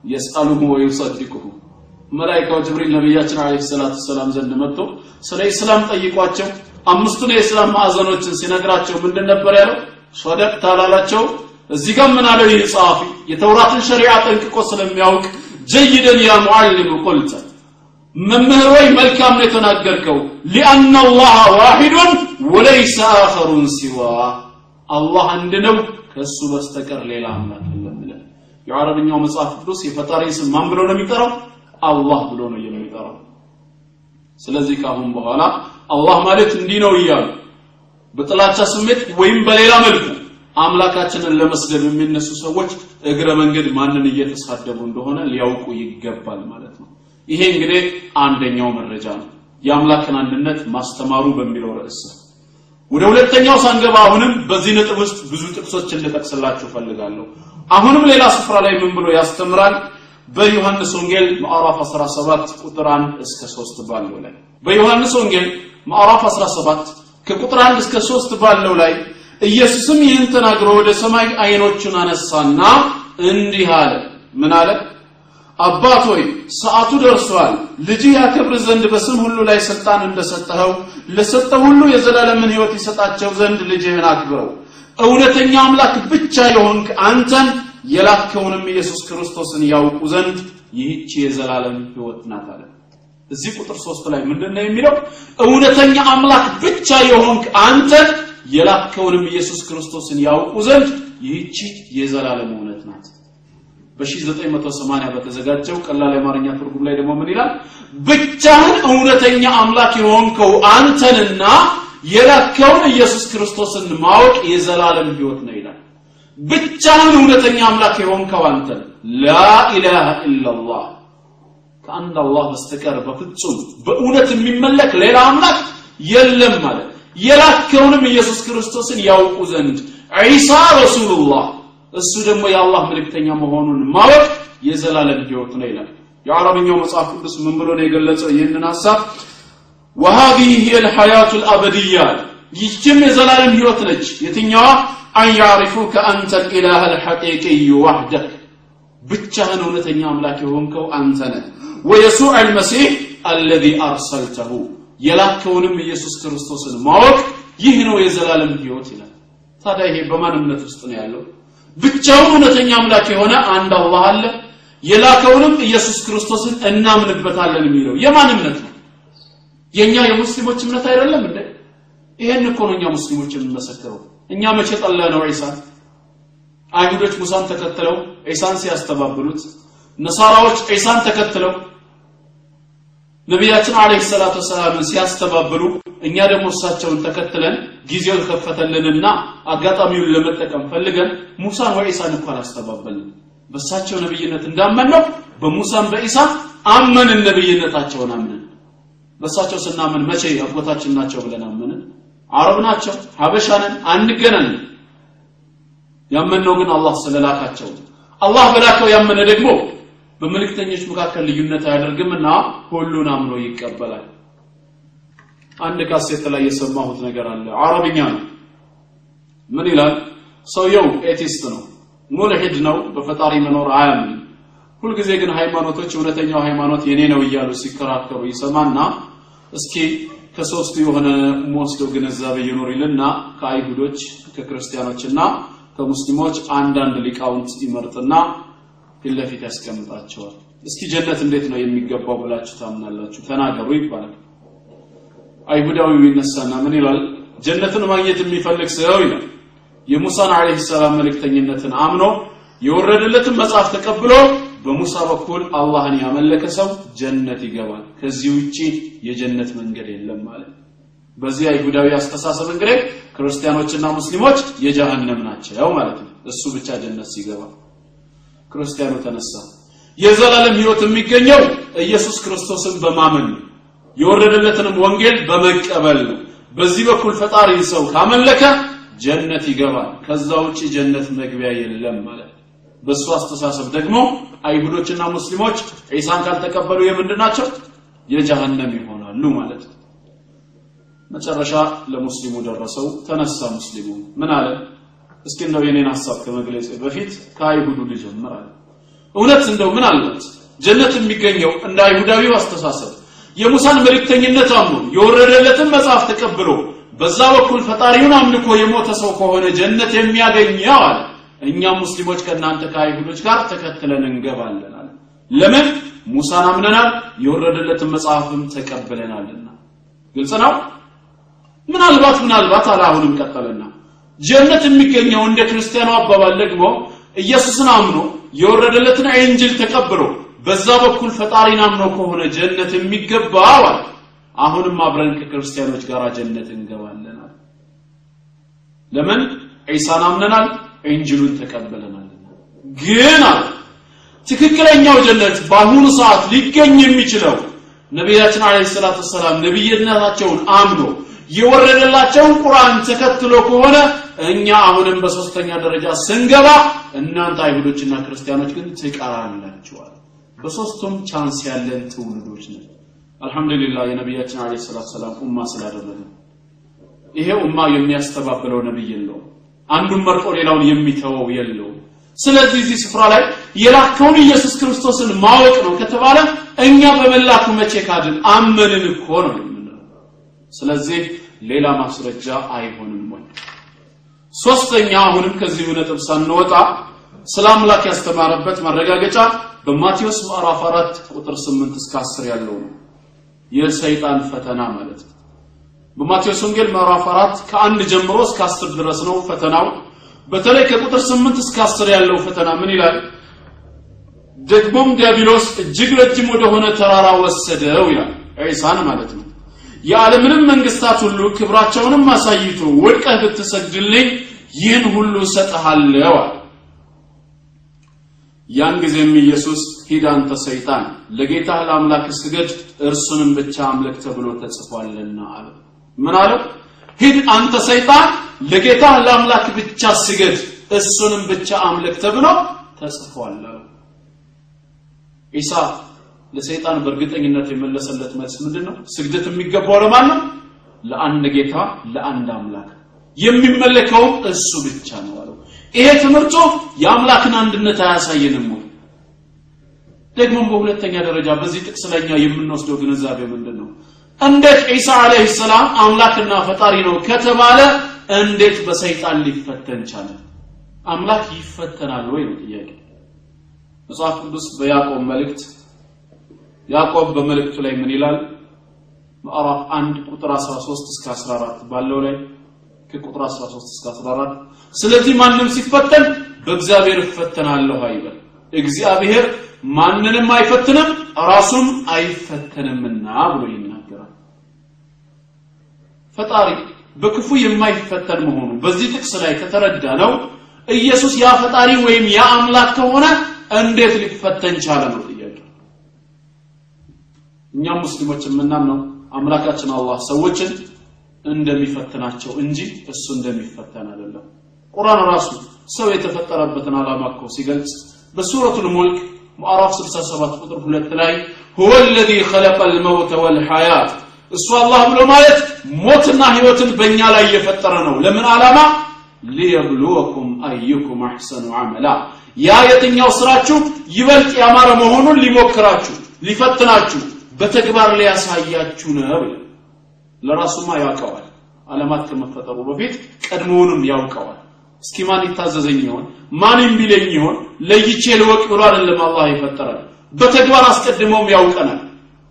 የስአሉሁ ወዩሰድቁሁ መላይካው ጅብሪል ነቢያችን አለይሂ ሰላቱ ሰላም ዘንድ መጥቶ ስለ ኢስላም ጠይቋቸው አምስቱን የኢስላም ማዕዘኖችን ሲነግራቸው ምንድን ነበር ያለው? ሶደቅ ታላላቸው እዚህ ጋር ምን አለው ይህ ጸሐፊ? የተውራትን ሸሪዓ ጠንቅቆ ስለሚያውቅ ጀይደን ያ ሙዓሊም ቁልተ። መምህር ወይ መልካም ነው የተናገርከው። ሊአነ አላህ ዋሂዱን ወለይሰ አኸሩን ሲዋ። አላህ አንድ ነው ከእሱ በስተቀር ሌላ አምላክ የለም ይላል። የአረብኛው መጽሐፍ ቅዱስ የፈጣሪ ስም ማን ብሎ ነው የሚጠራው? አላህ ብሎ ነው የሚጠራው። ስለዚህ ካሁን በኋላ አላህ ማለት እንዲህ ነው እያሉ በጥላቻ ስሜት ወይም በሌላ መልኩ አምላካችንን ለመስደብ የሚነሱ ሰዎች እግረ መንገድ ማንን እየተሳደቡ እንደሆነ ሊያውቁ ይገባል ማለት ነው። ይሄ እንግዲህ አንደኛው መረጃ ነው። የአምላክን አንድነት ማስተማሩ በሚለው ርዕስ ወደ ሁለተኛው ሳንገባ አሁንም በዚህ ነጥብ ውስጥ ብዙ ጥቅሶች ልጠቅስላችሁ ፈልጋለሁ አሁንም ሌላ ስፍራ ላይ ምን ብሎ ያስተምራል? በዮሐንስ ወንጌል ምዕራፍ 17 ቁጥር 1 እስከ 3 ባለው ላይ በዮሐንስ ወንጌል ምዕራፍ 17 ከቁጥር 1 እስከ 3 ባለው ላይ ኢየሱስም ይህን ተናግሮ ወደ ሰማይ አይኖቹን አነሳና እንዲህ አለ። ምን አለ? አባት ሆይ ሰዓቱ ደርሷል። ልጅህ ያከብር ዘንድ በስም ሁሉ ላይ ስልጣን እንደሰጠኸው ለሰጠ ሁሉ የዘላለምን ህይወት ይሰጣቸው ዘንድ ልጅህን አክብረው። እውነተኛ አምላክ ብቻ የሆንክ አንተን የላከውንም ኢየሱስ ክርስቶስን ያውቁ ዘንድ ይህች የዘላለም ህይወት ናት አለ። እዚህ ቁጥር ሶስት ላይ ምንድን ነው የሚለው? እውነተኛ አምላክ ብቻ የሆንክ አንተን የላከውንም ኢየሱስ ክርስቶስን ያውቁ ዘንድ ይህቺ የዘላለም እውነት ናት በ1980 በተዘጋጀው ቀላል የአማርኛ ትርጉም ላይ ደግሞ ምን ይላል? ብቻህን እውነተኛ አምላክ የሆንከው አንተንና የላከውን ኢየሱስ ክርስቶስን ማወቅ የዘላለም ህይወት ነው ይላል። ብቻህን እውነተኛ አምላክ የሆንከው አንተን ላኢላሃ ኢላላህ ከአንድ አላህ በስተቀር በፍጹም በእውነት የሚመለክ ሌላ አምላክ የለም ማለት የላከውንም ኢየሱስ ክርስቶስን ያውቁ ዘንድ ዒሳ ረሱሉላህ እሱ ደግሞ የአላህ መልእክተኛ መሆኑን ማወቅ የዘላለም ህይወት ነው ይላል። የአረብኛው መጽሐፍ ቅዱስ ምን ብሎ ነው የገለጸው ይህንን ሀሳብ? وهذه هي الحياة الأبدية ይህችም የዘላለም ህይወት ነች። የትኛዋ? أن يعرفوك أنت الإله الحقيقي وحدك ብቻህን እውነተኛ አምላክ የሆንከው አንተ ነህ። ويسوع المسيح الذي أرسلته የላከውንም ኢየሱስ ክርስቶስን ማወቅ ይህ ነው የዘላለም ህይወት ይላል። ታዲያ ይሄ በማን እምነት ውስጥ ነው ያለው? ብቻውን እውነተኛ አምላክ የሆነ አንድ አላህ አለ። የላከውንም ኢየሱስ ክርስቶስን እናምንበታለን የሚለው የማን እምነት ነው? የኛ የሙስሊሞች እምነት አይደለም እንዴ? ይሄን እኮ ነው እኛ ሙስሊሞች የምንመሰክረው። እኛ መቼ ጠላ ነው ዒሳን? አይሁዶች ሙሳን ተከትለው ዒሳን ሲያስተባብሉት፣ ነሳራዎች ዒሳን ተከትለው ነቢያችን አለይሂ ሰላቱ ወሰላምን ሲያስተባብሉ እኛ ደግሞ እሳቸውን ተከትለን ጊዜው ከፈተልንና አጋጣሚውን ለመጠቀም ፈልገን ሙሳን ወዒሳን እንኳን አስተባበልን። በእሳቸው ነብይነት እንዳመንነው በሙሳም በኢሳም አመንን፣ ነብይነታቸውን አመንን። በእሳቸው ስናምን መቼ አጎታችን ናቸው ብለን አመንን። አረብ ናቸው፣ ሀበሻ ነን፣ አንገናኝ። ያመንነው ግን አላህ ስለላካቸው። አላህ በላከው ያመነ ደግሞ በመልእክተኞች መካከል ልዩነት አያደርግምና ሁሉን አምኖ ይቀበላል። አንድ ካሴት ላይ የሰማሁት ነገር አለ። አረብኛ ነው። ምን ይላል? ሰውየው ኤቲስት ነው፣ ሙልሂድ ነው፣ በፈጣሪ መኖር አያምንም። ሁልጊዜ ግን ሃይማኖቶች እውነተኛው ሃይማኖት የኔ ነው እያሉ ሲከራከሩ ይሰማና እስኪ ከሶስቱ የሆነ የምወስደው ግንዛቤ ይኖር ይልና ከአይሁዶች ከክርስቲያኖችና ከሙስሊሞች አንዳንድ ሊቃውንት ይመርጥና ፊት ለፊት ያስቀምጣቸዋል። እስኪ ጀነት እንዴት ነው የሚገባው ብላችሁ ታምናላችሁ? ተናገሩ ይባላል። አይሁዳዊው ይነሳና ምን ይላል? ጀነትን ማግኘት የሚፈልግ ሰው ይላል የሙሳን አለይሂ ሰላም መልእክተኝነትን አምኖ የወረደለትን መጽሐፍ ተቀብሎ በሙሳ በኩል አላህን ያመለከ ሰው ጀነት ይገባል። ከዚህ ውጪ የጀነት መንገድ የለም ማለት በዚህ አይሁዳዊ አስተሳሰብ እንግዲህ ክርስቲያኖችና ሙስሊሞች የጀሃነም ናቸው ማለት ነው። እሱ ብቻ ጀነት ሲገባ ክርስቲያኑ ተነሳ። የዘላለም ህይወት የሚገኘው ኢየሱስ ክርስቶስን በማመን ነው። የወረደለትንም ወንጌል በመቀበል ነው። በዚህ በኩል ፈጣሪን ሰው ካመለከ ጀነት ይገባል። ከዛ ውጪ ጀነት መግቢያ የለም ማለት በሱ አስተሳሰብ ደግሞ አይሁዶችና ሙስሊሞች ዒሳን ካልተቀበሉ የምንድን ናቸው? የጀሃነም ይሆናሉ ማለት ነው። መጨረሻ ለሙስሊሙ ደረሰው። ተነሳ ሙስሊሙ ምን አለ? እስኪ እንደው የኔን ሐሳብ ከመግለጽ በፊት ከአይሁዱ ልጀምር አለ። እውነት እንደው ምን አለት ጀነት የሚገኘው እንደ አይሁዳዊው አስተሳሰብ የሙሳን መልእክተኝነት አምኖ የወረደለትን መጽሐፍ ተቀብሎ በዛ በኩል ፈጣሪውን አምልኮ የሞተ ሰው ከሆነ ጀነት የሚያገኘው አለ እኛም ሙስሊሞች ከእናንተ ከአይሁዶች ጋር ተከትለን እንገባለን አለ። ለምን? ሙሳን አምነናል፣ የወረደለትን መጽሐፍም ተቀብለናልና። ግልጽ ነው። ምናልባት ምናልባት አለ አሁንም ቀጠለና ጀነት የሚገኘው እንደ ክርስቲያኑ አባባል ደግሞ ኢየሱስን አምኖ የወረደለትን ኢንጅል ተቀብሎ በዛ በኩል ፈጣሪን አምኖ ከሆነ ጀነት የሚገባው አሁንም አብረን ከክርስቲያኖች ጋር ጀነት እንገባለን ለምን? ዒሳን አምነናል ኢንጅሉን ተቀበለናልና። ግን ትክክለኛው ጀነት በአሁኑ ሰዓት ሊገኝ የሚችለው ነቢያችን عليه الصلاة والسلام ነብይነታቸውን አምኖ የወረደላቸውን ቁርአን ተከትሎ ከሆነ እኛ አሁንም በሶስተኛ ደረጃ ስንገባ እናንተ አይሁዶችና ክርስቲያኖች ግን ትቀራላችኋል። በሶስቱም chance ያለን ትውልዶች ነን። الحمد لله የነቢያችን عليه الصلاة السلام أمة ስላደረገ ይሄ ኡማ የሚያስተባብለው ነብይ የለውም። አንዱን መርጦ ሌላውን የሚተወው የለውም። ስለዚህ እዚህ ስፍራ ላይ የላከውን ኢየሱስ ክርስቶስን ማወቅ ነው ከተባለ እኛ በመላኩ መቼ ካድን አመንን እኮ ነው ስለዚህ ሌላ ማስረጃ አይሆንም ወይ? ሶስተኛ አሁንም ከዚሁ ነጥብ ሳንወጣ ስለ አምላክ ያስተማረበት ማረጋገጫ በማቴዎስ ምዕራፍ 4 ቁጥር 8 እስከ 10 ያለው ነው። የሰይጣን ፈተና ማለት ነው። በማቴዎስ ወንጌል ምዕራፍ 4 ከአንድ ጀምሮ እስከ 10 ድረስ ነው ፈተናው። በተለይ ከቁጥር 8 እስከ 10 ያለው ፈተና ምን ይላል? ደግሞም ዲያብሎስ እጅግ ረጅም ወደሆነ ተራራ ወሰደው ይላል ዒሳን ማለት ነው የዓለምንም መንግስታት ሁሉ ክብራቸውንም አሳይቶ ወድቀህ ብትሰግድልኝ ይህን ሁሉ እሰጥሃለሁ አለ። ያን ጊዜም ኢየሱስ ሂድ አንተ ሰይጣን ለጌታህ ለአምላክ ስገድ እርሱንም ብቻ አምልክ ተብሎ ተጽፏልና አለ። ምን አለው? ሂድ አንተ ሰይጣን ለጌታህ ለአምላክ ብቻ ስገድ እሱንም ብቻ አምልክ ተብሎ ተጽፏል ኢሳ ለሰይጣን በእርግጠኝነት የመለሰለት መልስ ምንድን ነው ስግደት የሚገባው ለማን ነው ለአንድ ጌታ ለአንድ አምላክ። የሚመለከውም እሱ ብቻ ነው አለው። ይሄ ትምህርቱ የአምላክን አንድነት አያሳየንም ወይ? ደግሞም በሁለተኛ ደረጃ በዚህ ጥቅስ እኛ የምንወስደው ግንዛቤ ምንድን ነው እንዴት ዒሳ አለይሂ ሰላም አምላክና ፈጣሪ ነው ከተባለ እንዴት በሰይጣን ሊፈተን ቻለ? አምላክ ይፈተናል ወይ ነው ጥያቄ። መጽሐፍ ቅዱስ በያዕቆብ መልእክት ያዕቆብ በመልእክቱ ላይ ምን ይላል? ምዕራፍ 1 ቁጥር 13 እስከ 14 ባለው ላይ ከቁጥር 13 እስከ 14 ስለዚህ ማንም ሲፈተን በእግዚአብሔር እፈተናለሁ አይበል። እግዚአብሔር ማንንም አይፈትንም ራሱም አይፈተንምና ብሎ ይናገራል። ፈጣሪ በክፉ የማይፈተን መሆኑ በዚህ ጥቅስ ላይ ከተረዳ ነው ኢየሱስ ያ ፈጣሪ ወይም ያ አምላክ ከሆነ እንዴት ሊፈተን ቻለ ነው እኛም ሙስሊሞች የምናምነው አምላካችን አላህ ሰዎችን እንደሚፈትናቸው እንጂ እሱ እንደሚፈተን አይደለም ቁርአን ራሱ ሰው የተፈጠረበትን ዓላማ እኮ ሲገልጽ በሱረቱል ሙልክ ምዕራፍ 67 ቁጥር 2 ላይ هو الذي خلق الموت والحياة እሱ አላህ ብሎ ማለት ሞትና ህይወትን በእኛ ላይ የፈጠረ ነው ለምን ዓላማ ሊየብሉወኩም አዩኩም አሕሰኑ አመላ ያ የትኛው ስራችሁ ይበልጥ ያማረ መሆኑን ሊሞክራችሁ ሊፈትናችሁ በተግባር ሊያሳያችሁ ነው ለራሱማ ያውቀዋል። ዓለማት ከመፈጠሩ በፊት ቀድሞውንም ያውቀዋል። እስኪ ማን ይታዘዘኝ ይሆን? ማን ቢለኝ ይሆን? ለይቼ ልወቅ ብሎ አይደለም አላህ የፈጠረን በተግባር አስቀድመውም ያውቀናል።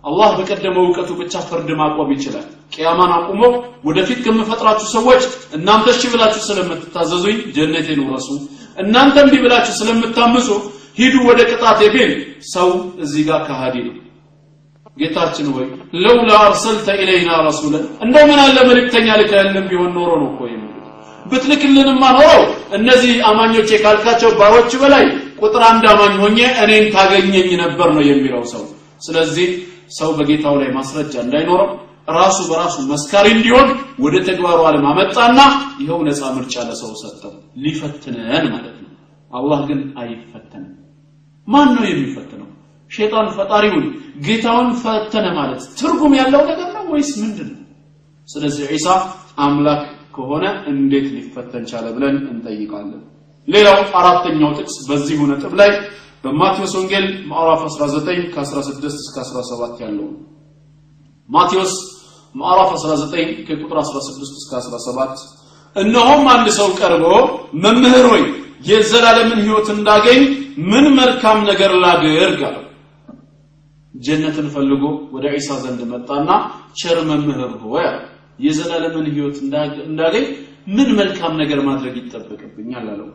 አላህ በቀደመው እውቀቱ ብቻ ፍርድ ማቆም ይችላል። ቅያማን አቁሞ ወደፊት ከምፈጥራችሁ ሰዎች እናንተ እሺ ብላችሁ ስለምትታዘዙኝ ጀነቴን ውረሱ። እናንተ እምቢ ብላችሁ ስለምታምፁ ሂዱ ወደ ቅጣቴ ቢል ሰው እዚህ ጋር ከሃዲ ነው ጌታችን ሆይ ለውላ አርሰልተ ኢለይና ረሱለን እንደው ምን አለ መልእክተኛ ልከህልን ቢሆን ኖሮ ነው እኮ ብትልክልንማ ኖሮ እነዚህ አማኞች የካልካቸው ባሮች በላይ ቁጥር አንድ አማኝ ሆኜ እኔን ታገኘኝ ነበር ነው የሚለው ሰው። ስለዚህ ሰው በጌታው ላይ ማስረጃ እንዳይኖረው ራሱ በራሱ መስካሪ እንዲሆን ወደ ተግባሩ ዓለም አመጣና ይኸው ነፃ ምርጫ ለሰው ሰጠው። ሊፈትነን ማለት ነው። አላህ ግን አይፈተንም። ማን ነው የሚፈትነው ሸይጣን ፈጣሪውን ጌታውን ፈተነ ማለት ትርጉም ያለው ነገር ነው ወይስ ምንድን ነው ስለዚህ ዒሳ አምላክ ከሆነ እንዴት ሊፈተን ቻለ ብለን እንጠይቃለን። ሌላው አራተኛው ጥቅስ በዚሁ ነጥብ ላይ በማቴዎስ ወንጌል ምዕራፍ 19 ከ16 እስከ 17 ያለው ማቴዎስ ምዕራፍ 19 ከቁጥር 16 እስከ 17 እነሆም አንድ ሰው ቀርቦ መምህር ሆይ የዘላለምን ህይወት እንዳገኝ ምን መልካም ነገር ላድርግ አለው ጀነትን ፈልጎ ወደ ዒሳ ዘንድ መጣና ቸር መምህር ሆይ የዘላለምን ህይወት እንዳገኝ ምን መልካም ነገር ማድረግ ይጠበቅብኛል አለው።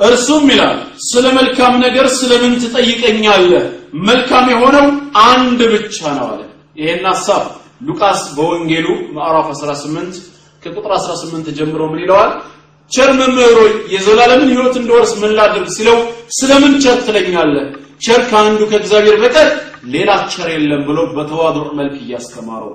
እርሱም ይላል ስለ መልካም ነገር ስለምን ትጠይቀኛለህ? መልካም የሆነው አንድ ብቻ ነው አለ። ይሄን ሐሳብ ሉቃስ በወንጌሉ ምዕራፍ 18 ከቁጥር 18 ጀምሮ ምን ይለዋል? ቸር መምህር ሆይ የዘላለምን ህይወት እንድወርስ ምን ላድርግ? ሲለው ስለምን ቸር ትለኛለህ? ቸር ከአንዱ ከእግዚአብሔር በቀር ሌላ ቸር የለም ብሎ በ تواضع መልክ እያስተማረው